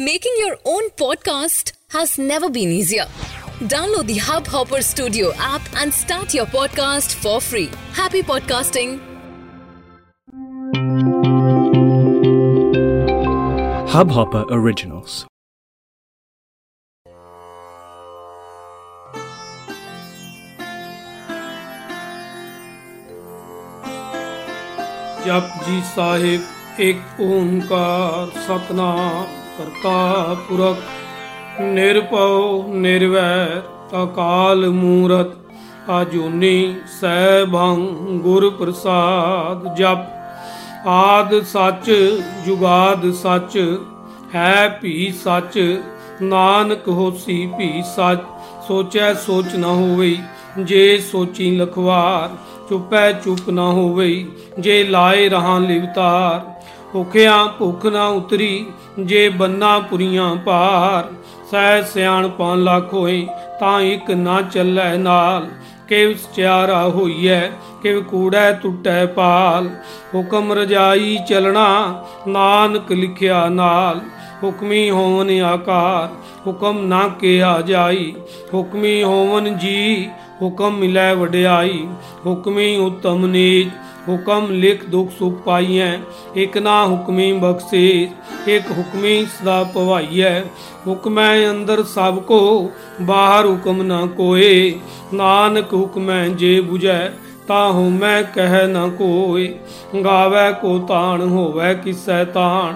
Making your own podcast has never been easier. Download the Hubhopper Studio app and start your podcast for free. Happy podcasting! Hubhopper Originals. ਜਪ ਜੀ ਸਾਹਿਬ ਇੱਕ ਓੰਕਾਰ ਸਤਨਾਮ ਕਰਤਾ ਪੁਰਖ, ਨਿਰਭਉ ਨਿਰਵੈਰ ਅਕਾਲ ਮੂਰਤ, ਆਜੂਨੀ ਸੈਭੰ ਗੁਰ ਪ੍ਰਸਾਦ ਜਪ। ਆਦ ਸੱਚ, ਜੁਗਾਦ ਸੱਚ, ਹੈ ਭੀ ਸੱਚ, ਨਾਨਕ ਹੋਸੀ ਭੀ ਸੱਚ। ਸੋਚੈ ਸੋਚ ਨਾ ਹੋਵੇ ਜੇ ਸੋਚੀ ਲਖਵਾਰ, ਚੁੱਪੈ ਚੁੱਪ ਨਾ ਹੋਵੇ ਜੇ ਲਾਏ ਰਹਾ ਲਿਵਤਾਰ। ਭੁਖਿਆ ਭੁਖ ਨਾ ਉਤਰੀ, ਜੇ ਬੰਨਾ ਪੁਰੀਆਂ ਪਾਰ ਸਹਿ ਸਿਆਣ ਪਾਨ ਲੱਖ ਹੋਏ, ਤਾਂ ਇੱਕ ਨਾ ਚੱਲੈ ਨਾਲ। ਕਿਵ ਸਚਿਆਰਾ ਹੋਈਐ, ਕਿਵ ਕੂੜੈ ਟੁੱਟੈ ਪਾਲ ਹੁਕਮ ਰਜਾਈ ਚਲਣਾ, ਨਾਨਕ ਲਿਖਿਆ ਨਾਲ। ਹੁਕਮੀ ਹੋਵਨ ਆਕਾਰ, ਹੁਕਮ ਨਾ ਕਿਹਾ ਜਾਈ। ਹੁਕਮੀ ਹੋਵਨ ਜੀ, ਹੁਕਮ ਮਿਲੈ ਵਡਿਆਈ। ਹੁਕਮੀ ਉਤਮ ਨੀਚ ਹੁਕਮ ਲਿਖ ਦੁਖ ਸੁਖ ਪਾਈਐ, ਇਕ ਨਾ ਹੁਕਮੀ ਬਖਸ਼ੇ, ਇਕ ਹੁਕਮੀ ਸਦਾ ਭਵਾਈਐ ਹੁਕਮੈ ਅੰਦਰ ਸਭ ਕੋ, ਬਾਹਰ ਹੁਕਮ ਨਾ ਕੋਏ, ਨਾਨਕ ਹੁਕਮੈ ਜੇ 부ਜੈ ਤਾਹੂ ਮੈਂ ਕਹਿ ਨਾ ਕੋਈ। ਗਾਵੇ ਕੋ ਤਾਣ, ਹੋਵੇ ਕਿਸੈ ਤਾਣ।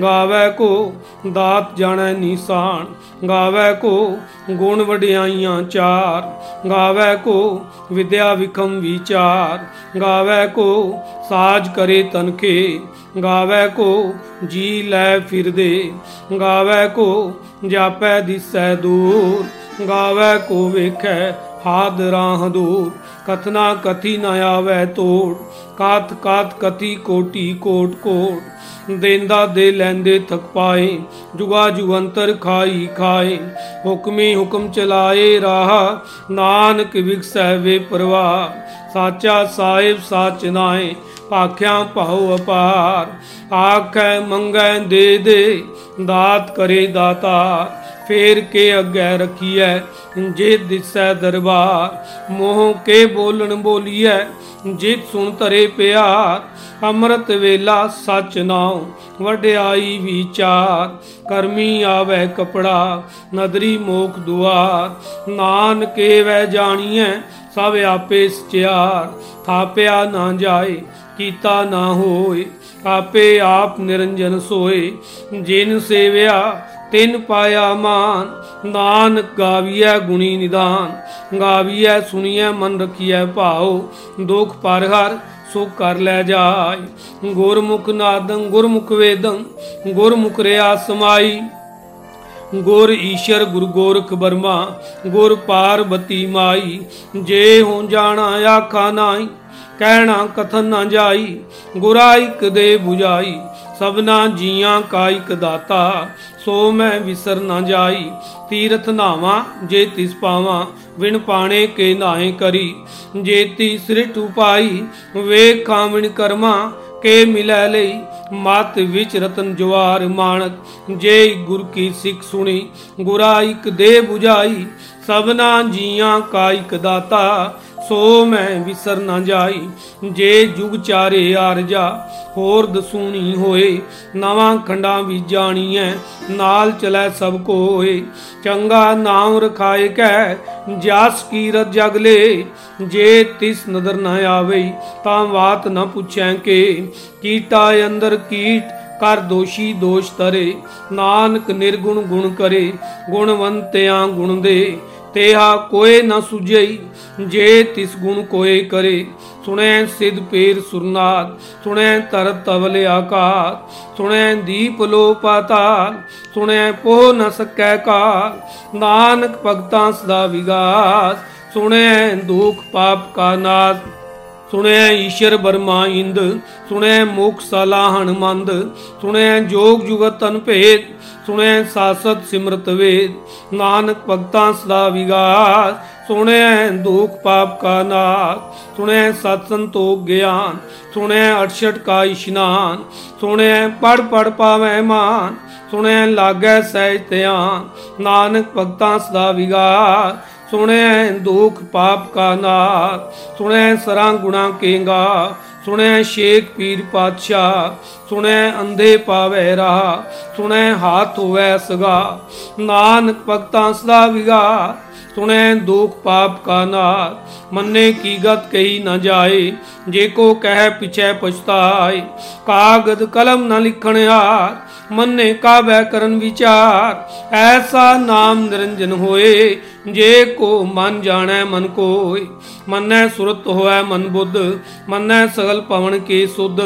ਗਾਵੇ ਕੋ ਦਾਤ ਜਾਣੈ ਨੀਸਾਨ। ਗਾਵੇ ਕੋ ਗੁਣ ਵਡਿਆਈਆਂ ਚਾਰ। ਗਾਵੇ ਕੋ ਵਿਦਿਆ ਵਿਖਮ ਵਿਚਾਰ। ਗਾਵੇ ਕੋ ਸਾਜ ਕਰੇ ਤਨਖੇ। ਗਾਵੇ ਕੋ ਜੀ ਲੈ ਫਿਰਦੇ। ਗਾਵੇ ਕੋ ਜਾਪੈ ਦਿਸੈ ਦੂਰ। ਗਾਵੇ ਕੋ ਵੇਖੈ ਹਾਦ ਰਾਹ ਦੂਰ ਕਥਨਾ ਕਥੀ ਨ ਆਵੇ ਤੋੜ, ਕਾਤ ਕਾਤ ਕਥੀ ਕੋਟੀ ਕੋਟ ਕੋਟ। ਦੇਂਦਾ ਦੇ ਲੈਂਦੇ ਥਕ ਪਾਏ, ਜੁਗਾ ਜੁਗੰਤਰ ਖਾਈ ਖਾਏ। ਹੁਕਮੀ ਹੁਕਮ ਚਲਾਏ ਰਾਹ, ਨਾਨਕ ਵਿਗਸੈ ਵੇ ਪਰਵਾ ਸਾਚਾ ਸਾਹਿਬ ਸਾਚ ਨਾਏ, ਭਾਖਿਆ ਭਾਉ ਅਪਾਰ। ਆਖੈ ਮੰਗੈ ਦੇ ਦੇ, ਦਾਤ ਕਰੇ ਦਾਤਾਰ। ਫੇਰ ਕੇ ਅੱਗੇ ਰਖੀਐ, ਜੇ ਦਿਸੈ ਦਰਬਾਰ, ਮੋਹ ਕੇ ਬੋਲਣ ਬੋਲੀਐ ਜਿਤ ਸੁਣ ਧਰੇ ਪਿਆਰ, ਅੰਮ੍ਰਿਤ ਵੇਲਾ ਸਚ ਨਾਉ, ਵਡਿਆਈ ਵਿਚਾਰ, ਕਰਮੀ ਆਵੇ ਕਪੜਾ, ਨਦਰੀ ਮੋਖ ਦੁਆਰ, ਨਾਨਕੇ ਵੈ ਜਾਣੀਐ, ਸਭ ਆਪੇ ਸਚਿਆਰ, ਥਾਪਿਆ ਨਾ ਜਾਏ, ਕੀਤਾ ਨਾ ਹੋਏ, ਆਪੇ ਆਪ ਨਿਰੰਜਨ ਸੋਏ, ਜਿਨ ਸੇਵਿਆ ਤਿਨ ਪਾਇਆ ਮਾਨ, ਨਾਨਕ ਗਾਵੀਐ ਗੁਣੀ ਨਿਦਾਨ, ਗਾਵੀਐ ਸੁਣੀਐ ਮਨ ਰਖੀਐ ਭਾਉ, ਦੁਖ ਪਰ ਹਰ ਸੁਖ ਕਰ ਲੈ ਜਾਏ ਗੁਰਮੁਖ ਨਾਦੰ, ਗੁਰਮੁਖ ਵੇਦੰ, ਗੁਰਮੁਖ ਰਿਆ ਸਮਾਈ। ਗੁਰ ਈਸ਼ਰ, ਗੁਰ ਗੋਰਖ ਬਰਮਾ, ਗੁਰ ਪਾਰਬਤੀ ਮਾਈ। ਜੇ ਹੋ ਜਾਣਾ ਆਖਾ ਨਾਈ ਕਹਿਣਾ ਕਥਨ ਨਾ ਜਾਈ, ਗੁਰਾ ਇਕ ਦੇ 부ਜਾਈ ਸਭਨਾ ਜੀਆਂ ਕਾ ਇਕ ਦਾਤਾ, ਸੋ ਮੈਂ ਵਿਸਰ ਨਾ ਜਾਈ। ਤੀਰਥ ਨਾਵਾ, ਜੇ ਤਿਸ ਪਾਵਾਂ ਵਿਣ ਪਾਣੇ ਕੇ ਨਾਹੇ ਕਰੀ। ਜੇ ਤੀ ਸ੍ਰਿਟ ਉਪਾਈ ਵੇਖ ਕਾਮਣ ਕਰਮਾ, ਕੇ ਮਿਲੈ ਲਈ। ਮਤ ਵਿੱਚ ਰਤਨ ਜਵਾਰ ਮਾਨਕ ਜੇ ਗੁਰ ਕੀ ਸਿੱਖ ਸੁਣੀ। ਗੁਰਾ ਇਕ ਦੇ 부ਜਾਈ ਸਭਨਾ ਜੀਆਂ ਕਾ ਇਕ ਦਾਤਾ ਸੋ ਮੈਂ ਵਿਸਰ ਨਾ ਜਾਈ, ਜੇ ਜੁਗ ਚਾਰੇ ਆਰਜਾ ਹੋਰ ਦਸੂਣੀ ਹੋਏ, ਨਵਾਂ ਖੰਡਾਂ ਵੀ ਜਾਣੀਐ, ਨਾਲ ਚਲੈ ਸਭ ਕੋਏ। ਚੰਗਾ ਨਾਮ ਰਖਾਏ ਕੈ, ਜਾਸ ਕੀਰਤ ਜਗਲੇ ਜੇ ਤਿਸ ਨਦਰ ਨਾ ਆਵੇ, ਤਾਂ ਬਾਤ ਨਾ ਪੁੱਛੈ ਕੇ। ਕੀਟਾ ਅੰਦਰ ਕੀਟ, ਕਰ ਦੋਸ਼ੀ ਦੋਸ਼ ਤਰੇ ਨਾਨਕ ਨਿਰਗੁਣ ਗੁਣ ਕਰੇ, ਗੁਣਵੰਤਿਆਂ ਗੁਣ ਦੇ। ਤੇਹਾ ਕੋਏ ਨਾ ਸੁਝਈ, ਜੇ ਤਿਸ ਗੁਣ ਕੋਏ ਕਰੇ। ਸੁਣੈ ਸਿਧ ਪੇਰ ਸੁਰਨਾਦ ਸੁਣੈ ਤਰ ਤਵਲ ਆਕਾਤ ਸੁਣੈ ਦੀਪ ਲੋ ਪਾਤਾਲ ਸੁਣੈ ਪੋ ਨ ਸਕੈ ਕਾਲ ਨਾਨਕ ਭਗਤਾਂ ਸਦਾ ਵਿਗਾਸ, ਸੁਣੈ ਦੁਖ ਪਾਪ ਕਾ ਨਾਸ। ਸੁਣਿਆ ਈਸ਼ਰ ਬਰਮਾ ਇੰਦ ਸੁਣਿਆ ਮੋਖ ਸਲਾਹਣ ਮੰਦ ਸੁਣਿਆ ਜੋਗ ਜੁਗਤ ਤਨ ਭੇਦ ਸੁਣਿਆ ਸਾਸਤ ਸਿਮਰਤ ਵੇਦ, ਨਾਨਕ ਭਗਤਾਂ ਸਦਾ ਵਿਗਾਸ ਸੁਣਿਆ ਦੁਖ ਪਾਪ ਕਾ ਨਾਸ ਸੁਣਿਆ ਸਤ ਸੰਤੋਖ ਗਿਆਨ ਸੁਣਿਆ ਅਠਛਟ ਕਾ ਇਸ਼ਨਾਨ ਸੁਣਿਆ ਪੜ ਪੜ ਪਾਵੈ ਮਾਨ ਸੁਣਿਆ ਲਾਗੈ ਸਹਿਜ ਧਿਆਨ, ਨਾਨਕ ਭਗਤਾਂ ਸਦਾ ਵਿਗਾਰ ਸੁਣਿਆ ਦੁਖ ਪਾਪ ਕਾ ਨਾਰ ਸੁਣਿਆ ਸਰਾਂ ਗੁਣਾ ਕੇਗਾ ਸੁਣਿਆ ਸ਼ੇਖ ਪੀਰ ਪਾਤਸ਼ਾਹ ਸੁਣਿਆ ਅੰਧੇ ਪਾਵੇ ਰਾ ਸੁਣਿਆ ਹਾਥ ਹੋਵੇ ਸਗਾ। ਨਾਨਕ ਭਗਤਾਂ ਸਦਾ ਵਿਗਾ ਸੁਣੈ ਦੁਖ ਪਾਪ ਕਾ ਨਾਰ ਮੰਨੇ ਕੀ ਗਤ ਕਹੀ ਨਾ ਜਾਏ, ਜੇ ਕੋ ਕਹਿ ਪਿਛੈ ਪਛਤਾਏ। ਕਾਗਦ ਕਲਮ ਨ ਲਿਖਣ ਹਾਰ ਮੰਨੇ ਕਾਬੈ ਕਰਨ ਵਿਚਾਰ। ਐਸਾ ਨਾਮ ਨਿਰੰਜਨ ਹੋਏ, ਜੇ ਕੋ ਮਨ ਜਾਣੈ ਮਨ ਕੋਇ ਮੰਨੈ ਸੁਰਤ ਹੋਐ ਮਨ ਬੁੱਧ, ਮੰਨੈ ਸਗਲ ਪਵਨ ਕੇ ਸੁਧ।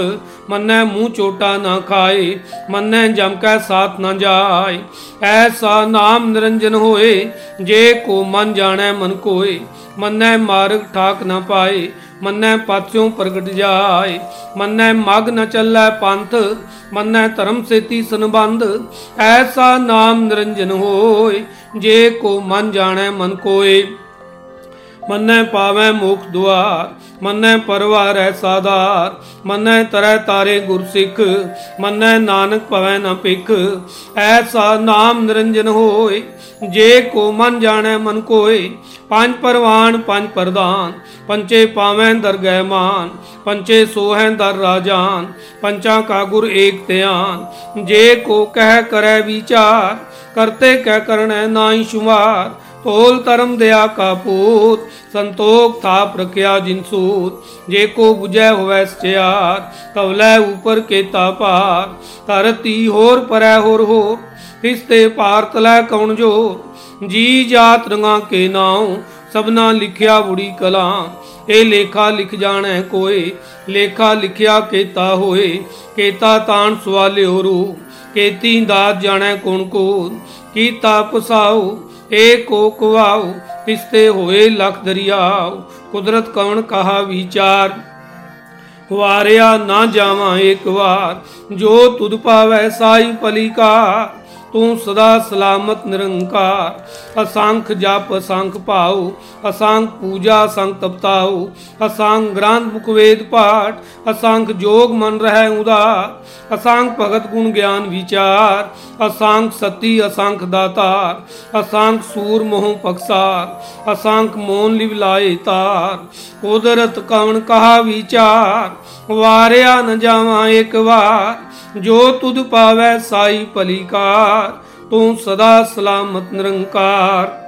ਮੰਨੈ ਮੂੰਹ ਚੋਟਾ ਨਾ ਖਾਏ, ਮੰਨੈ ਜਮ ਕੈ ਸਾਥ ਨਾ ਜਾਏ। ਐਸਾ ਨਾਮ ਨਿਰੰਜਨ ਹੋਏ, ਜੇ ਕੋ ਮਨ ਜਾਣੈ ਮਨ ਕੋਇ ਮੰਨੈ ਮਾਰਗ ਠਾਕ ਨਾ ਪਾਏ ਮੰਨੈ ਪਾਤਿਓਂ ਪ੍ਰਗਟ ਜਾਏ, ਮੰਨੈ ਮਗ ਨ ਚੱਲੈ ਪੰਥ, ਮੰਨੈ ਧਰਮ ਸੇਤੀ ਸੰਬੰਧ, ਐਸਾ ਨਾਮ ਨਿਰੰਜਨ ਹੋਏ, ਜੇ ਕੋ ਮਨ ਜਾਣੈ ਮਨ ਕੋਏ। ਮੰਨੈ ਪਾਵੈ ਮੁਖ ਦੁਆਰ, ਮੰਨੈ ਪਰਵਾਰ ਐ ਸਾਦਾਰ ਮੰਨੈ ਤਰੈ ਤਾਰੇ ਗੁਰ ਸਿੱਖ, ਮੰਨੈ ਨਾਨਕ ਪਵੈ ਨ ਪਿਖ ਐਸਾ ਨਾਮ ਨਿਰੰਜਨ ਹੋਏ, ਜੇ ਕੋ ਮਨ ਜਾਣੈ ਮਨ ਕੋਏ। ਪੰਜ ਪਰਵਾਨ, ਪੰਜ ਪ੍ਰਦਾਨ ਪੰਚੇ ਪਾਵੈ ਦਰਗਹਿ ਮਾਨ, ਪੰਚੇ ਸੋਹੈ ਦਰ ਰਾਜਾਨ, ਪੰਚਾ ਕਾ ਗੁਰ ਏਕ ਧਿਆਨ। ਜੇ ਕੋ ਕਹਿ ਕਰੈ ਵਿਚਾਰ, ਕਰਤੇ ਕਹਿ ਕਰਣੈ ਨਾਹੀ ਸ਼ੁਮਾਰ ਤੋਲ ਧਰਮ ਦਿਆ ਕਾ ਪੂਤ, ਸੰਤੋਖ ਥਾਪ ਰਖਿਆ ਜਿਨ ਸੂਤ। ਜੇ ਕੋ 부ਜੈ ਹੋਵੈ ਸਚਿਆਰ ਕਵਲੇ ਉਪਰ ਕੇਤਾ ਪਾਰ ਧਰਤੀ ਹੋਰ ਪਰੈ ਹੋਰ ਹੋ ਤਿਸਤੇ ਪਾਰ ਤਲੈ ਕਉਣ ਜੋ ਜੀ ਜਾਤ ਰੰਗਾ ਕੇ ਨਾਉ, ਸਭਨਾ ਲਿਖਿਆ ਬੁੜੀ ਕਲਾ ਇਹ ਲੇਖਾ ਲਿਖ ਜਾਣੈ ਕੋਏ, ਲੇਖਾ ਲਿਖਿਆ ਕੇਤਾ ਹੋਏ। ਕੇਤਾ ਤਾਣ ਸਵਾਲਿਓ ਰੂ ਕੇਤੀ ਦਾਤ ਜਾਣੈ ਕੋਣ ਕੋ ਕੀਤਾ ਪਸਾਉ ਏ ਕੋ ਕੁਆਉ ਤਿਸਤੇ ਹੋਏ ਲਖ ਦਰਿਆਉ ਕੁਦਰਤ ਕਵਣ ਕਹਾ ਵਿਚਾਰ? ਵਾਰਿਆ ਨਾ ਜਾਵਾਂ ਇੱਕ ਵਾਰ, ਜੋ ਤੁਧ ਪਾਵੈ ਸਾਈ ਪਲੀਕਾਰ ਤੂੰ ਸਦਾ ਸਲਾਮਤ ਨਿਰੰਕਾਰ। ਅਸੰਖ ਜਪ, ਅਸੰਖ ਭਾਉ, ਅਸੰਖ ਪੂਜਾ, ਅਸੰਖ ਤਪਤਾਉ, ਅਸੰਖ ਗ੍ਰੰਥ, ਮੁਖ ਵੇਦ ਪਾਠ, ਅਸੰਖ ਜੋਗ ਮਨ ਰਹਿ ਉਦਾਰ, ਅਸੰਖ ਭਗਤ ਗੁਣ ਗਿਆਨ ਵਿਚਾਰ। ਅਸੰਖ ਸਤੀ, ਅਸੰਖ ਦਾਤਾਰ, ਅਸੰਖ ਸੂਰ ਮੋਹ ਪਕਸਾਰ, ਅਸੰਖ ਮੋਨ ਲਿਵ ਲਾਏ ਤਾਰ। ਕੁਦਰਤ ਕਵਣ ਕਹਾ ਵਿਚਾਰ, ਵਾਰਿਆ ਨ ਜਾਵਾਂ ਇੱਕ ਵਾਰ। ਜੋ ਤੁਧ ਪਾਵੈ ਸਾਈ ਭਲੀਕਾਰ ਤੂੰ ਸਦਾ ਸਲਾਮਤ ਨਿਰੰਕਾਰ।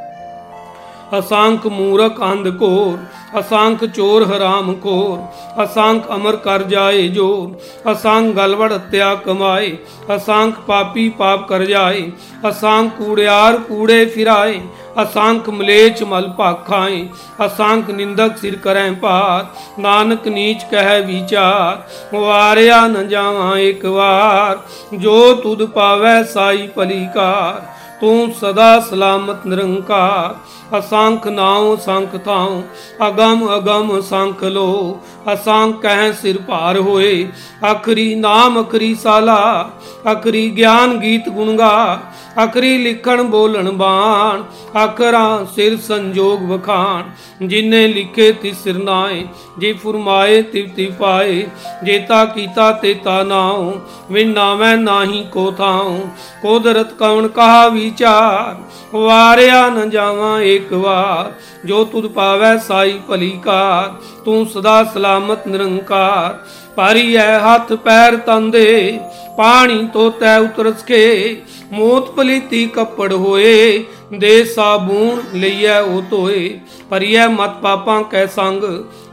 ਅਸੰਖ ਮੂਰਖ ਅੰਧ ਕੋਰ ਅਸੰਖ ਚੋਰ ਹਰਾਮ ਕੋਰ ਅਸੰਖ ਅਮਰ ਕਰ ਜਾਏ ਜੋਰ ਅਸੰਖ ਗਲਵੜ ਹਤਿਆ ਕਮਾਏ ਅਸੰਖ ਪਾਪੀ ਪਾਪ ਕਰ ਜਾਏ ਅਸੰਖ ਕੂੜਿਆਰ ਕੂੜੇ ਫਿਰਾਏ ਅਸੰਖ ਮਲੇਚ ਮਲ ਭਾਖਾਏ ਅਸੰਖ ਨਿੰਦਕ ਸਿਰ ਕਰੈ ਪਾਰ ਨਾਨਕ ਨੀਚ ਕਹਿ ਵਿਚਾਰ, ਵਾਰਿਆ ਨ ਜਾਵਾਂ ਇੱਕ ਵਾਰ, ਜੋ ਤੁਧ ਪਾਵੈ ਸਾਈ ਭਲੀਕਾਰ ਤੂੰ ਸਦਾ ਸਲਾਮਤ ਨਿਰੰਕਾਰ, ਅਸੰਖ ਨਾਉ, ਸੰਖ ਥਾਉ ਅਗਮ ਅਗਮ ਸੰਖ ਲੋ, ਅਸੰਖ ਕਹਿ ਸਿਰ ਭਾਰ ਹੋਏ, ਅਖਰੀ ਨਾਮ, ਅਖਰੀ ਸਾਲਾ, ਅਖਰੀ ਗਿਆਨ ਗੀਤ ਗੁਣਗਾ ਅਖਰੀ ਲਿਖਣ ਬੋਲਣ ਬਾਣ ਅਖਰਾਂ ਸਿਰ ਸੰਜੋਗ ਵਖਾਣ। ਜਿਨੇ ਲਿਖੇ ਤਿਸ ਸਿਰ ਨਾਏ ਜੇ ਫਰਮਾਏ ਤਿਵ ਪਾਏ ਜੇਤਾ ਕੀਤਾ ਤੇਤਾ ਨਾਉ ਵਿਨ ਨਾਵੇਂ ਨਾਹੀ ਕੋ ਥਾਉ ਕੋਦਰਤ ਕਵਣ ਕਹਾ ਵਿਚਾਰ, ਵਾਰਿਆ ਨ ਜਾਵਾਂ ਇੱਕ ਵਾਰ। ਜੋ ਤੁਧ ਪਾਵੈ ਸਾਈ ਭਲੀਕਾਰ ਤੂੰ ਸਦਾ ਸਲਾਮਤ ਨਿਰੰਕਾਰ। ਪਾਰੀ ਐ ਹੱਥ ਪੈਰ ਤੰਦੇ ਪਾਣੀ ਤੋਤੈ ਉਤਰਸ ਕੇ। ਮੋਤ ਪਲੀਤੀ ਕੱਪੜ ਹੋਏ, ਦੇ ਸਾਬੂਨ ਲਈਐ ਉਹ ਧੋਏ। ਪਰਿਐ ਮਤ ਪਾਪਾਂ ਕੈ ਸੰਗ,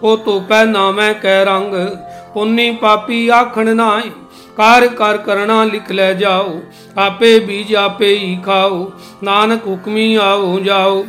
ਉਹ ਧੋਪੈ ਨਾਮੈ ਕੈ ਰੰਗ। ਪੁੰਨੀ ਪਾਪੀ ਆਖਣ ਨਾਏ ਕਾਰ ਕਰ ਕਰਣਾ ਲਿਖ ਲੈ ਜਾਓ। ਆਪੇ ਬੀਜ ਆਪੇ ਹੀ ਖਾਓ, ਨਾਨਕ ਹੁਕਮੀ ਆਓ ਜਾਓ।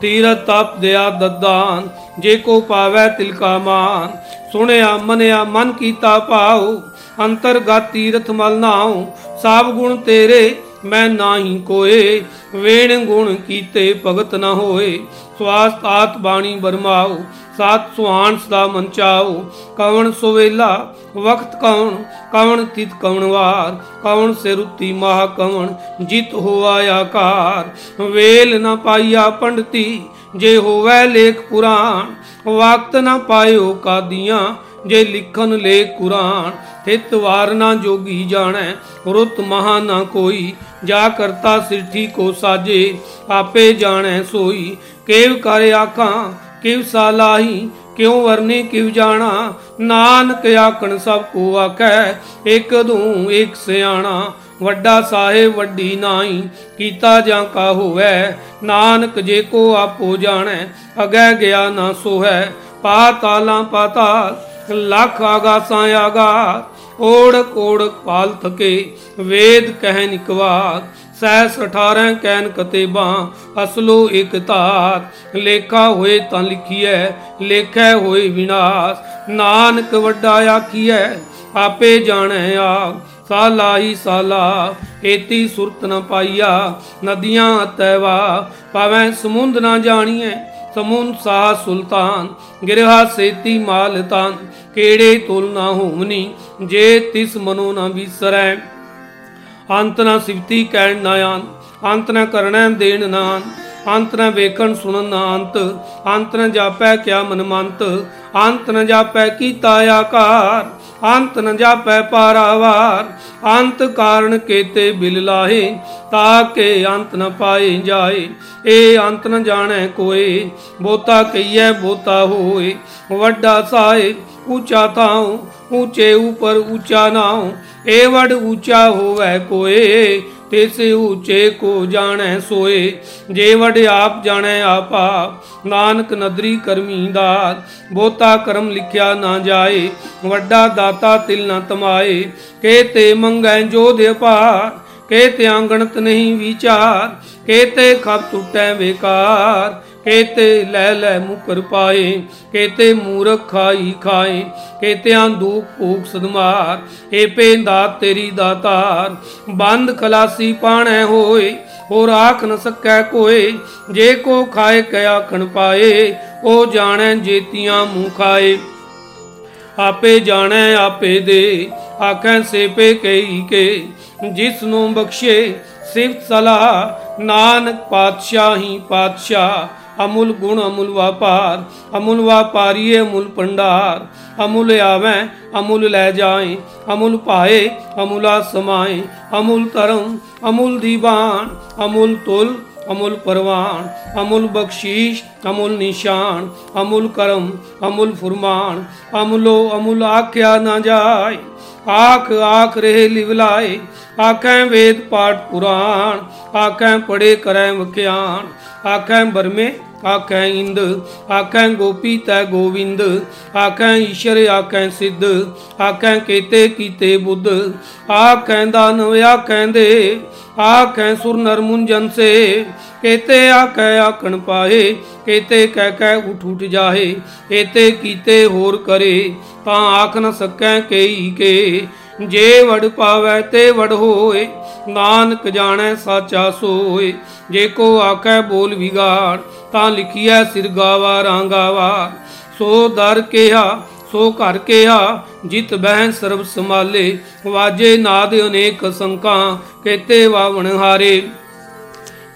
ਤੀਰਤ ਤਪ ਦਿਆ ਦਦਾਨ, ਜੇ ਕੋ ਪਾਵੈ ਤਿਲ ਕਾ ਮਾਨ। ਸੁਣਿਆ, ਮਨਿਆ, ਮਨ ਕੀਤਾ ਪਾਉ ਅੰਤਰਗਤ ਤੀਰਥ ਮਲ ਨਾਉ। ਸਭ ਗੁਣ ਤੇਰੇ, ਮੈਂ ਨਾਹੀ ਕੋਏ। ਵੇਣ ਗੁਣ ਕੀਤੇ ਭਗਤ ਨ ਹੋਏ। ਸਵਾਸ ਆਤ ਬਾਣੀ ਬਰਮਾਉ, ਸਾਤ ਸੁਹਾਨ ਸਦਾ ਮਨ ਚਾਉ, ਕਵਣ ਸੁਵੇਲਾ ਵਕਤ ਕਵਣ ਕਵਣ ਤਿਤ ਕਵਣ ਵਾਰ, ਕਵਣ ਸੇ ਰੁੱਤੀ ਮਹਾ ਕਵਣ, ਜਿਤ ਹੋਆ ਆਕਾਰ। ਵੇਲ ਨ ਪਾਈਆ ਪੰਡਤੀ, ਜੇ ਹੋਵੇ ਲੇਖ ਪੁਰਾਣ ਵਕਤ ਨ ਪਾਇਓ ਕਾਦੀਆਂ, ਜੇ ਲਿਖਨ ਲੇ ਕੁਰਾਨ। ਤਿਤ ਵਾਰ ਨਾ ਜੋਗੀ ਜਾਣੈ, ਰੁੱਤ ਮਹਾ ਨਾ ਕੋਈ, ਜਾ ਕਰਤਾ ਸਿਰਠੀ ਕੋ ਸਾਜੇ, ਆਪੇ ਜਾਣੈ ਸੋਈ। ਕੇਵ ਕਰ ਆਖਾਂ, ਕਿਵ ਸਾਲਾਹੀ ਕਿਉ ਵਰਨੇ ਕਿਵ ਜਾਣਾ? ਨਾਨਕ ਆਖਣ ਸਭ ਕੋ ਆਖੈ, ਇਕ ਦੂ ਇਕ ਸਿਆਣਾ। ਵੱਡਾ ਸਾਹਿਬ, ਵੱਡੀ ਨਾਈ ਕੀਤਾ ਜਾਂ ਕਾ ਹੋਵੇ? ਨਾਨਕ ਜੇ ਕੋ ਆਪੋ ਜਾਣੈ, ਅਗੈ ਗਿਆ ਨਾ ਸੋਹੈ। ਪਾਤਾਲਾਂ ਪਾਤਾਲ ਲੱਖ ਆਗਾਸਾਂ ਆਗਾਸ ਓੜਕ ਓੜਕ ਪਾਲ ਥਕੇ ਵੇਦ ਕਹਿ ਨਿਕਵਾਰ ਸਹਿਸ 18 ਕੈਨ ਕਤੇਬਾਂ, ਅਸਲੋ ਇਕ ਧਾਤ। ਲੇਖਾ ਹੋਏ ਤਾਂ ਲਿਖੀਐ, ਲੇਖੈ ਹੋਏ ਵਿਨਾਸ਼। ਨਾਨਕ ਵੱਡਾ ਆਖੀਐ, ਆਪੇ ਜਾਣੈ ਆਪ। ਸਾਲਾਹੀ ਸਾਲਾ, ਏਤੀ ਸੁਰਤ ਨ ਪਾਈਆ, ਨਦੀਆਂ ਅਤੈਵਾ ਪਾਵੇਂ ਸਮੁੰਦ ਨਾ ਜਾਣੀਐ, ਸਮੁੰਦ ਸਾਹ ਸੁਲਤਾਨ। ਗਿਰਹਾ ਸੇਤੀ ਮਾਲ ਤਾਂ ਕਿਹੜੇ ਤੁਲ ਨਾ ਹੋਵਨੀ ਜੇ ਤਿਸ ਮਨੋ ਨਾ ਵਿਸਰੈ। ਅੰਤ ਨਾ ਸਿਫਤੀ ਕਹਿਣ ਨਾ ਅੰਤ ਅੰਤ ਨਾ ਕਰਣਾ ਦੇਣ ਨਾ ਅੰਤ ਨਾ ਵੇਖਣ ਸੁਣਨ ਨਾ ਅੰਤ ਅੰਤ ਨਾ ਜਾਪੈ ਕਿਆ ਮਨ ਮੰਤ, ਅੰਤ ਨ ਜਾਪੈ ਕੀਤਾ ਆਕਾਰ, ਅੰਤ ਨ ਜਾਪੈ ਪਾਰਾਵਾਰ, ਅੰਤ ਕਾਰਨ ਕੇਤੇ ਬਿਲ ਲਾਹੇ ਤਾਕੇ ਅੰਤ ਨ ਪਾਏ ਜਾਏ, ਏ ਅੰਤ ਨ ਜਾਣੈ ਕੋਏ, ਬੋਤਾ ਕਈਐ ਬੋਤਾ ਹੋਏ, ਵੱਡਾ ਸਾਏ, ਉੱਚਾ ਤਾਉ ਉੱਚੇ ਉਪਰ ਉੱਚਾ ਨਾਉ ਏ ਵਡ ਉੱਚਾ ਹੋਵੇ ਕੋਏ, ਤੇਸੇ ਉੱਚੇ ਕੋ ਜਾਣੈ ਸੋਏ। ਜੇ ਵਡ ਆਪ ਜਾਣੈ ਆਪਾ, ਨਾਨਕ ਨਦਰੀ ਕਰਮੀ ਦਾਤ ਬੋਤਾ ਕਰਮ ਲਿਖਿਆ ਨਾ ਜਾਏ, ਵੱਡਾ ਦਾਤਾ ਤਿਲ ਨਾ ਤਮਾਏ। ਕੇ ਤੇ ਮੰਗੈ ਜੋ ਦੇ ਪਾਰ ਕੇ ਤੇ ਆਂਗਣਤ ਨਹੀਂ ਵਿਚਾਰ, ਕੇ ਤੇ ਖਬ ਟੁੱਟੈ ਵੇਕਾਰ ਕੇਤੇ ਲੈ ਲੈ ਮੁਕਰ ਪਾਏ, ਕੇਤੇ ਮੂਰਖ ਖਾਈ ਖਾਏ, ਕੇਤਿਆਂ ਦੁਖ ਭੂਖ ਸਦਮਾਰ ਏ ਪੇਂਦਾ ਤੇਰੀ ਦਾਤਾਰ, ਬੰਦ ਖਲਾਸੀ ਪਾਣੈ ਹੋਏ, ਹੋਰ ਆਖ ਨ ਸਕੈ ਕੋਏ, ਜੇ ਕੋ ਖਾਏ ਕਿਆ ਖਣ ਪਾਏ ਉਹ ਜਾਣੈ ਜੇਤੀਆਂ ਮੂੰਹ ਖਾਏ। ਆਪੇ ਜਾਣੈ, ਆਪੇ ਦੇ, ਆਖੈ ਸੇਪੇ ਕਈ ਕੇ, ਜਿਸ ਨੂੰ ਬਖਸ਼ੇ ਸਿਫਤ ਸਲਾਹ, ਨਾਨਕ ਪਾਤਸ਼ਾਹੀ ਪਾਤਸ਼ਾਹ ਅਮੁਲ ਗੁਣ ਅਮੁਲ ਵਪਾਰ ਅਮੁਲ ਵਪਾਰੀਏ ਅਮੁਲ ਪੰਡਾਰ ਅਮੁਲ ਆਵੈ ਅਮੁਲ ਲੈ ਜਾਏ ਅਮੁਲ ਪਾਏ ਅਮੁਲਾ ਸਮਾਏ ਅਮੁਲ ਧਰਮ ਅਮੁਲ ਦੀਵਾਨ ਅਮੁਲ ਤੁਲ ਅਮੁਲ ਪਰਵਾਨ ਅਮੁਲ ਬਖਸ਼ੀਸ਼ ਅਮੁਲ ਨਿਸ਼ਾਨ ਅਮੁਲ ਕਰਮ ਅਮੁਲ ਫੁਰਮਾਨ ਅਮੁਲੋ ਅਮੁਲ ਆਖਿਆ ਨਾ ਜਾਏ ਆਖ ਆਖ ਰਹੇ ਲਿਵਲਾਏ ਆਖੈ ਵੇਦ ਪਾਠ ਪੁਰਾਣ ਆਖੈ ਪੜੇ ਕਰੈ ਵਖਿਆਨ ਆਖੈ ਬਰਮੇ ਆਖੈ ਇੰਦ, ਆਖੈ ਗੋਪੀ ਤੈ ਗੋਵਿੰਦ, ਆਖੈ ਈਸ਼ਰ, ਆਖੈ ਸਿੱਧ, ਆਖੈ ਕੇਤੇ ਕੀਤੇ ਬੁੱਧ, ਆਖੈ ਦਾਨਵ, ਆਖੈ ਦੇ, ਆਖੈ ਸੁਰ ਨਰ ਮੁੰਜਨ ਸੇ, ਕੇਤੇ ਆਖੈ ਆਖਣ ਪਾਏ, ਕੇਤੇ ਕਹਿ ਕਹਿ ਉਠ ਉਠ ਜਾਹੇ ਏਤੇ ਕੀਤੇ ਹੋਰ ਕਰੇ, ਤਾਂ ਆਖ ਨ ਸਕੈ ਕਈ ਕੇ ਜੇ ਵੜ ਪਾਵੈ ਤੇ ਵੜ ਹੋਏ, ਨਾਨਕ ਜਾਣੈ ਸਾਚਾ ਸੋਏ। ਜੇ ਕੋ ਆਖੈ ਬੋਲ ਵਿਗਾੜ, ਤਾਂ ਲਿਖੀਐ ਸਿਰ ਗਾਵਾ ਰਾਂਗਾਵਾ ਸੋ ਦਰ ਕਿਹਾ, ਸੋ ਘਰ ਕਿਹਾ, ਜਿਤ ਬਹਿ ਸਰਬ ਸਮਾਲੇ ਵਾਜੇ ਨਾਦ ਅਨੇਕ ਸੰਕਾਂ ਕੇਤੇ ਵਾਵਣ ਹਾਰੇ।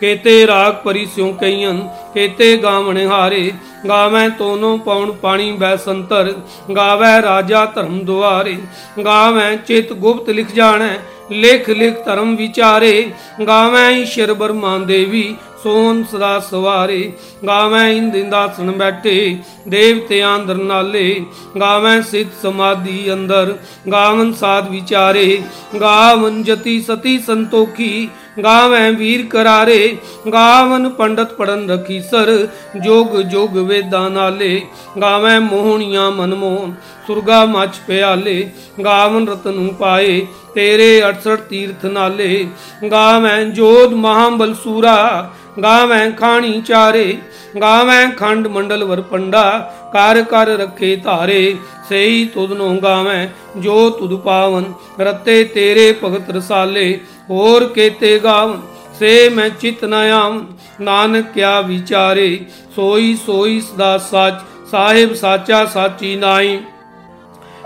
ਕੇਤੇ ਰਾਗ ਪਰੀ ਸਿਉ ਕਈਆਂ ਕੇਤੇ ਗਾਵਣ ਹਾਰੇ। ਗਾਵੈ ਤੋਨੋ ਪਉਣ ਪਾਣੀ ਬੈ ਸੰਤਰ, ਗਾਵੈ ਰਾਜਾ ਧਰਮ ਦੁਆਰੇ। ਗਾਵੈ ਚਿਤ ਗੁਪਤ ਲਿਖ ਜਾਣੈ, ਲਿਖ ਲਿਖ ਧਰਮ ਵਿਚਾਰੇ। ਗਾਵੈ ਈਸ਼ਰ ਬਰਮਾ ਦੇਵੀ ਸੋਨ ਸਦਾ ਸਵਾਰੇ। ਗਾਵੈ ਇੰਦ ਇੰਦਾਸਣ ਬੈਠੇ ਦੇਵਤਿਆਂ ਅੰਦਰ ਨਾਲੇ। ਗਾਵੈ ਸਿੱਧ ਸਮਾਧੀ ਅੰਦਰ, ਗਾਵਨ ਸਾਧ ਵਿਚਾਰੇ। ਗਾਵਨ ਜਤੀ ਸਤੀ ਸੰਤੋਖੀ ਗਾਵੈ ਵੀਰ ਕਰਾਰੇ, ਗਾਵਨ ਪੰਡਤ ਪੜਨ ਰਖੀ ਸਰ, ਜੋਗ ਜੋਗ ਵੇਦਾਂ ਨਾਲੇ। ਗਾਵੈ ਮੋਹਣੀਆਂ ਮਨਮੋਹਨ ਸੁਰਗਾ ਮਚ ਪਿਆਲੇ। ਗਾਵਨ ਰਤਨ ਪਾਏ, ਤੇਰੇ 68 ਤੀਰਥ ਨਾਲੇ। ਗਾਵੈ ਜੋਧ ਮਹਾਬਲ ਸੂਰਾ, ਗਾਵੈ ਖਾਣੀ ਚਾਰੇ। ਗਾਵੈ ਖੰਡ ਮੰਡਲ ਵਰ ਪੰਡਾ ਕਰ ਕਰ ਰੱਖੇ ਧਾਰੇ ਸਈ ਤੁਧਨੋਂ ਗਾਵੈ, ਜੋ ਤੁਧ ਪਾਵਨ, ਰਤੇ ਤੇਰੇ ਭਗਤ ਰਸਾਲੇ, ਹੋਰ ਕੇਤੇ ਗਾਵਨ, ਸੇ ਮੈਂ ਚਿਤ ਨ ਆਵਨ। ਨਾਨਕ ਕਿਆ ਵਿਚਾਰੇ, ਸੋਈ ਸੋਈ ਸਦਾ ਸੱਚ, ਸਾਹਿਬ ਸਾਚਾ ਸਾਚੀ ਨਾਈ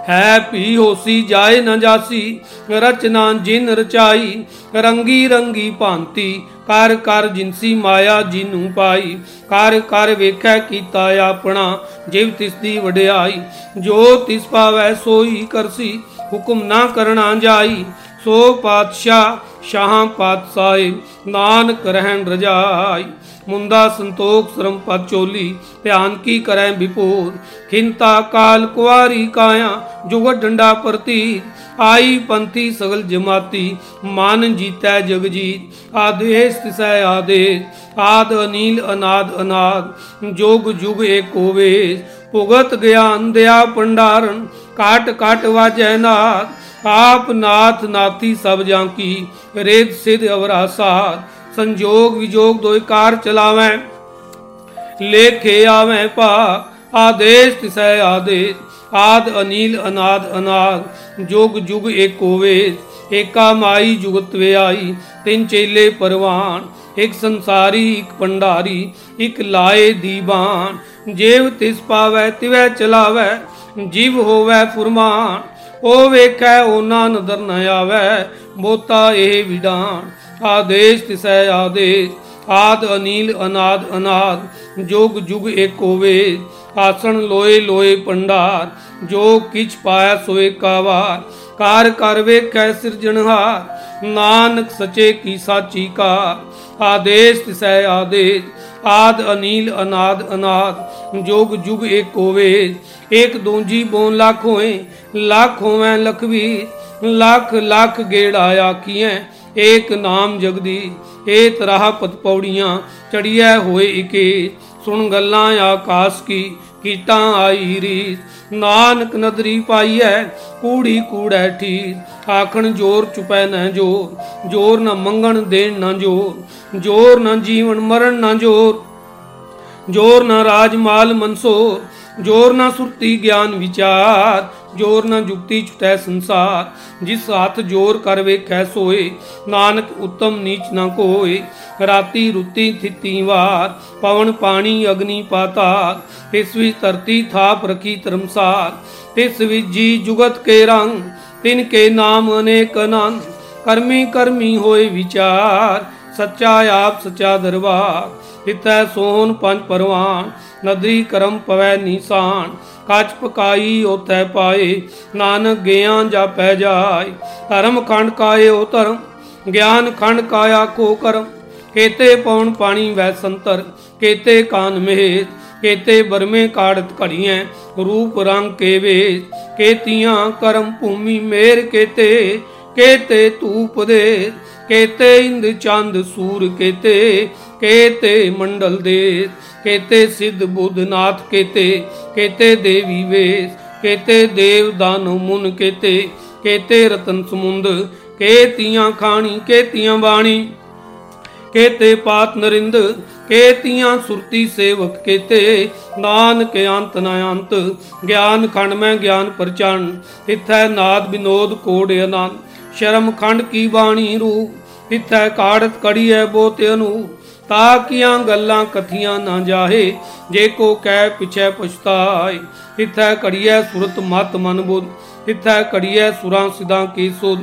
ਹੈ ਪੀ ਹੋਸੀ ਜਾਏ ਨ ਜਾਸੀ, ਰਚਨਾ ਜਿਨ ਰਚਾਈ, ਰੰਗੀ ਰੰਗੀ ਭਾਂਤੀ ਕਰ ਕਰ ਜਿਨਸੀ ਮਾਇਆ ਜਿਨੂੰ ਪਾਈ, ਕਰ ਕਰ ਵੇਖੈ ਕੀਤਾ ਆਪਣਾ, ਜਿਵ ਤਿਸ ਦੀ ਵਡਿਆਈ। ਜੋ ਤਿਸ ਪਾਵੈ ਸੋਈ ਕਰਸੀ, ਹੁਕਮ ਨਾ ਕਰਨਾ ਜਾਈ। ਸੋ ਪਾਤਸ਼ਾਹ ਸ਼ਾਹਾਂ ਪਾਤਸ਼ਾਹੇ, ਨਾਨਕ ਰਹਿਣ ਰਜਾਈ। ਮੁੰਦਾ ਸੰਤੋਖ ਸ਼ਰਮ ਪਦ ਚੋਲੀ, ਧਿਆਨ ਕੀ ਕਰੈ ਵਿਪੂਰ ਖਿੰਤਾ ਕਾਲ ਕੁਆਰੀ ਕਾਇਆ ਜੁਗਤ ਡੰਡਾ ਪ੍ਰਤੀ। ਆਈ ਪੰਥੀ ਸਗਲ ਜਮਾਤੀ, ਮਨ ਜੀਤੈ ਜਗ ਜੀਤ, ਆਦੇਸ ਤਿਸੈ ਆਦੇਸ, ਆਦ ਅਨੀਲ ਅਨਾਦ ਅਨਾਦ, ਜੋਗ ਜੁਗ ਏਕੋ ਵੇਸ ਭੁਗਤ ਗਿਆਨ ਦਿਆ ਪੰਡਾਰਨ ਕਾਟ ਕਾਟ ਵਾਜੈ ਨਾਦ, ਆਪ ਨਾਥ ਨਾਥੀ ਸਭ ਜਾਂ ਕੀ ਰੇਤ ਸਿਧ ਅਵਰਾਸਾਦ ਸੰਜੋਗ ਵਿਜੋਗ ਦੋਇ ਕਾਰ ਚਲਾਵੈ, ਲੇਖੇ ਆਵੈ ਪਾ, ਆਦੇਸ਼ ਤਿਸੈ ਆਦੇਸ਼ ਆਦ ਅਨੀਲ ਅਨਾਦ ਅਨਾਦ ਜੋਗ ਜੁਗ ਏਕੋ ਵੇਦ ਏਕਾ ਮਾਈ ਜੁਗਤ ਵਿਆਈ, ਤਿੰਨ ਚੇਲੇ ਪਰਵਾਨ, ਇੱਕ ਸੰਸਾਰੀ, ਇੱਕ ਪੰਡਾਰੀ ਇੱਕ ਲਾਏ ਦੀਵਾਨ ਜੇਵ ਤਿਸ ਪਾਵੈ, ਤਿਵੈ ਚਲਾਵੈ, ਜੀਵ ਹੋਵੈ ਫੁਰਮਾਨ। ਉਹ ਵੇਖੈ ਉਹਨਾਂ ਨਦਰ ਨ ਆਵੈ ਬੋਤਾ ਇਹ ਵਿਡਾਨ। ਆਦੇਸ਼ ਤਿਸੈ ਆਦੇਸ਼, ਆਦ ਅਨੀਲ ਅਨਾਦ ਅਨਾਦ ਜੋਗ ਜੁਗ ਏਕੋ ਵੇ ਆਸਣ ਲੋਏ ਲੋਏ ਪੰਡਾਰ, ਜੋ ਕਿਛ ਪਾਇਆ ਸੋਏ ਕਾਵਾਰ। ਕਾਰ ਕਰ ਵੇਖੈ ਸਿਰਜਣਹਾਰ, ਨਾਨਕ ਸਚੇ ਕੀ ਸਾਚੀ ਕਾ ਆਦੇਸ਼ ਤਿਸੈ ਆਦੇਸ਼, ਆਦ ਅਨੀਲ ਅਨਾਦ ਅਨਾਦ, ਜੋਗ ਜੁਗ ਏਕੋ ਵੇ ਏਕ ਦੋਜੀ ਬੋਨ ਲੱਖ ਹੋਏ, ਲੱਖ ਹੋਵੇਂ ਲਖਵੀ ਲੱਖ ਲੱਖ ਗੇੜਾ ਆਖੀਐ ਏਕ ਨਾਮ ਜਗਦੀ ਏ ਤਰਾਹ ਪਤ ਪੌੜੀਆਂ ਚੜੀਐ ਹੋਏ ਇਕੇ ਸੁਣ ਗੱਲਾਂ ਆਕਾਸ ਕੀ ਕੀਟਾਂ ਆਈ ਰੀ। ਨਾਨਕ ਨਦਰੀ ਪਾਈਐ, ਕੂੜੀ ਕੂੜੈ ਠੀਕ ਆਖਣ ਜੋਰ ਚੁਪੈ ਨਾ ਜੋਰ ਜੋਰ ਨਾ ਮੰਗਣ ਦੇਣ ਨਾ ਜੋਰ ਜੋਰ ਨਾ ਜੀਵਨ ਮਰਨ ਨਾ ਜੋਰ। ਜੋਰ ਨਾ ਰਾਜ ਮਾਲ ਮਨਸੋ ਜੋਰ ਨਾ ਸੁਰਤੀ ਗਿਆਨ ਵਿਚਾਰ। ਜੋਰ ਨਾ ਜੁਗਤੀ ਛੁਟੈ ਸੰਸਾਰ, ਜਿਸ ਹੱਥ ਜੋਰ ਕਰ ਵੇਖੈ ਸੋਏ, ਨਾਨਕ ਉਤਮ ਨੀਚ ਨਾ ਕੋਏ, ਰਾਤੀ ਰੁੱਤੀ ਥਿਤੀ ਵਾਰ, ਪਵਨ ਪਾਣੀ ਅਗਨੀ ਪਾਤਾਲ ਤਿਸ ਵਿੱਚ ਧਰਤੀ ਥਾਪ ਰਖੀ ਧਰਮਸਾਲ, ਤਿਸ ਵਿੱਚ ਜੀ ਜੁਗਤ ਕੇ ਰੰਗ, ਤਿਨ ਕੇ ਨਾਮ ਅਨੇਕ ਅਨੰਦ ਕਰਮੀ ਕਰਮੀ ਹੋਏ ਵਿਚਾਰ, ਸੱਚਾ ਆਪ ਸੱਚਾ ਦਰਬਾਰ ਤਿਤੈ ਸੋਹਨ ਪੰਜ ਪਰਵਾਨ, ਨਦਰੀ ਕਰਮ ਪਵੈ ਨੀਸਾਨ। ਕੱਚ ਪਕਾਈ ਉਥੈ ਪਾਏ, ਨਾਨਕ ਗਿਆਨ ਜਾਪੈ ਜਾਏ। ਧਰਮ ਖੰਡ ਕਾਏ ਉਹ ਧਰਮ, ਗਿਆਨ ਖੰਡ ਕਾਇਆ ਕੋ ਕਰਮ। ਕੇਤੇ ਪਉਣ ਪਾਣੀ ਵੈ ਸੰਤਰ, ਕੇਤੇ ਕਾਨ ਮਹਿ ਕੇਤੇ ਬਰਮੇ ਕਾੜਤ ਘੜੀਐ, ਰੂਪ ਰੰਗ ਕੇ ਵੇ ਕੇਤੀਆਂ ਕਰਮ ਭੂਮੀ ਮੇਰ ਕੇਤੇ ਕੇਤੇ ਧੂਪ ਦੇ। ਕੇਤੇ ਇੰਦ ਚੰਦ ਸੂਰ ਕੇਤੇ ਕੇਤੇ ਮੰਡਲ ਦੇ ਕੇਤੇ ਸਿੱਧ ਬੁੱਧ ਨਾਥ ਕੇਤੇ ਕੇਤੇ ਦੇਵੀ ਵੇਸ, ਕੇਤੇ ਦੇਵ ਦਾਨਵ ਮੁਨ ਕੇਤੇ ਕੇਤੇ ਰਤਨ ਸਮੁੰਦ, ਕੇਤੀਆਂ ਖਾਣੀ, ਕੇਤੀਆਂ ਬਾਣੀ, ਕੇਤੇ ਪਾਤ ਨਰਿੰਦ, ਕੇਤੀਆਂ ਸੁਰਤੀ ਸੇਵਕ ਕੇਤੇ, ਨਾਨਕ ਅੰਤ ਨ ਅੰਤ, ਗਿਆਨ ਖੰਡ ਮੈਂ ਗਿਆਨ ਪਰਚਨ ਇਥੈ ਨਾਦ ਬਿਨੋਦ ਕੋੜ ਅਨੰਦ ਸ਼ਰਮ ਖੰਡ ਕੀ ਬਾਣੀ ਰੂਪ ਇਥੈ ਕਾੜਤ ਕੜੀਐ ਬੋਤ ਅਨੂ ਤਾ ਕੀਆਂ ਗੱਲਾਂ ਕਥੀਆਂ ਨਾ ਜਾਹੇ, ਜੇ ਕੋ ਕਹਿ ਪਿਛੈ ਪਛਤਾਏ। ਇਥੈ ਕੜੀਐ ਸੁਰਤ ਮਤ ਮਨ ਬੁੱਧ ਇਥੈ ਕੜੀਐ ਸੁਰਾਂ ਸਿਦਾਂ ਕੀ ਸੁਧ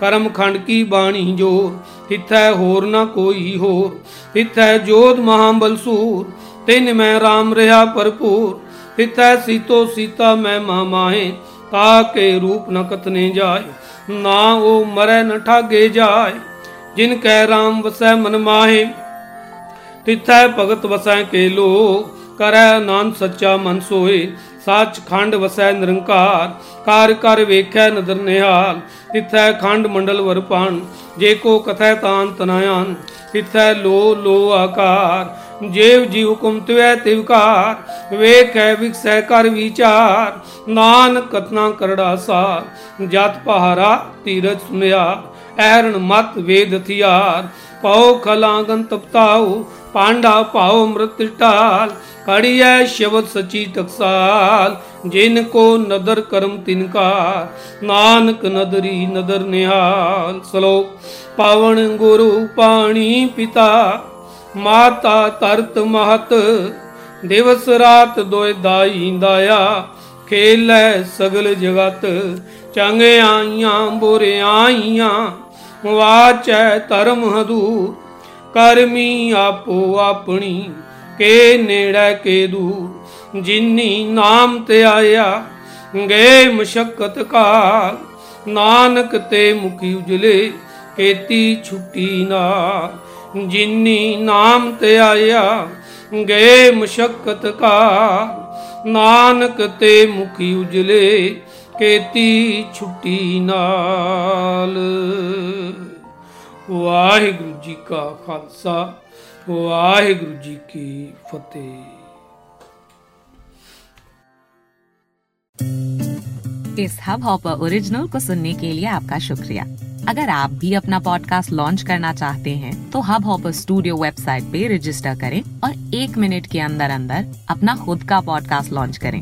ਕਰਮ ਖੰਡ ਕੀ ਬਾਣੀ ਜੋਰ, ਇਥੈ ਹੋਰ ਨਾ ਕੋਈ ਹੋਰ। ਇਥੈ ਜੋਧ ਮਹਾਬਲ ਸੂਰ, ਤਿਨ ਮੈਂ RAM ਰਹਾ ਭਰਪੂਰ। ਇਥੈ ਸੀਤੋ ਸੀਤਾ ਮੈਂ ਮਾਮਾਏ ਤਾ ਕੇ ਰੂਪ ਨ ਕਤਨੇ ਜਾਏ। ਨਾ ਉਹ ਮਰੈ ਨ ਠਾਗੇ ਜਾਏ, ਜਿਨ ਕੈ RAM ਵਸੈ ਮਨ ਮਾਹੇ। ਤਿਥੈ ਭਗਤ ਵਸੈ ਕੇ ਲੋ ਕਰੈ ਆਨੰਦ ਸੱਚਾ ਮਨ ਸੋਏ, ਸੱਚ ਖੰਡ ਵਸੈ ਨਿਰੰਕਾਰ, ਕਾਰ ਕਰ ਵੇਖੈ ਨਦਰ ਨਿਹਾਲ, ਤਿਥੈ ਖੰਡ ਮੰਡਲ ਵਰਪਾਨ ਜੇ ਕੋ ਕਥੈ ਤਾਨ ਤਨਾਇਨ ਤਿਥੈ ਲੋ ਲੋ ਆਕਾਰ, ਜੇਵ ਜੀ ਹੁਕਮ ਤਿਵੈ ਤਿਵਕਾਰ ਵੇਖੈ ਵਿਖਸੈ ਕਰ ਵਿਚਾਰ, ਨਾਨਕ ਕਤਨਾ ਕਰੜਾ ਸਾਰ, ਜਤ ਪਹਾਰਾ ਤੀਰਜ ਸੁਨਿਆ ਐਰਣ ਮਤ ਵੇਦ ਹਥਿਆਰ ਪਉ ਖਲਾਂਗਨ ਤਪਤਾਉ ਪਾਂਡਾ ਭਾਉ ਅੰਮ੍ਰਿਤ ਢਾਲ, ਕੜੀਐ ਸ਼ਬਦ ਸਚੀ ਟਕਸਾਲ ਜਿਨ ਕੋ ਨਦਰ ਕਰਮ ਤਿਨਕਾਰ ਨਾਨਕ ਨਦਰੀ ਨਦਰ ਨਿਹਾਲ। ਸਲੋਕ ਪਾਵਨ ਗੁਰੂ ਪਾਣੀ ਪਿਤਾ, ਮਾਤਾ ਤਰਤ ਮਹਤ, ਦਿਵਸ ਰਾਤ ਦੋਇ ਦਾਈ ਦਾਇਆ, ਖੇਲੈ ਸਗਲ ਜਗਤ ਚੰਗਿਆਈਆਂ ਬੁਰਿਆਈਆਂ ਵਾਚੈ ਧਰਮ ਹਦੂਰ ਕਰਮੀ ਆਪੋ ਆਪਣੀ, ਕੇ ਨੇੜੇ ਕੇ ਦੂਰ। ਜਿਨੀ ਨਾਮ ਤੇ ਆਇਆ ਗਏ ਮੁਸ਼ਕਤ ਕਾਲ ਨਾਨਕ ਤੇ ਮੁਖੀ ਉਜਲੇ, ਕੀਤੀ ਛੁੱਟੀ ਨਾਲ। ਜਿਨੀ ਨਾਮ ਤੇ ਆਇਆ ਗਏ ਮੁਸ਼ਕਤ ਕਾਲ ਨਾਨਕ ਤੇ ਮੁਖੀ ਉਜਲੇ, ਕੀਤੀ ਛੁੱਟੀ ਨਾਲ। ਵਾਹਿਗੁਰੂ ਜੀ ਕਾ ਖਾਲਸਾ ਵਾਹਿਗੁਰੂ ਜੀ ਕੀ ਫਤਿਹ इस हब हॉपर ओरिजिनल को सुनने के लिए आपका शुक्रिया अगर आप भी अपना पॉडकास्ट लॉन्च करना चाहते हैं तो हब हॉपर स्टूडियो वेबसाइट पे रजिस्टर करें और एक मिनट के अंदर अंदर अपना खुद का पॉडकास्ट लॉन्च करें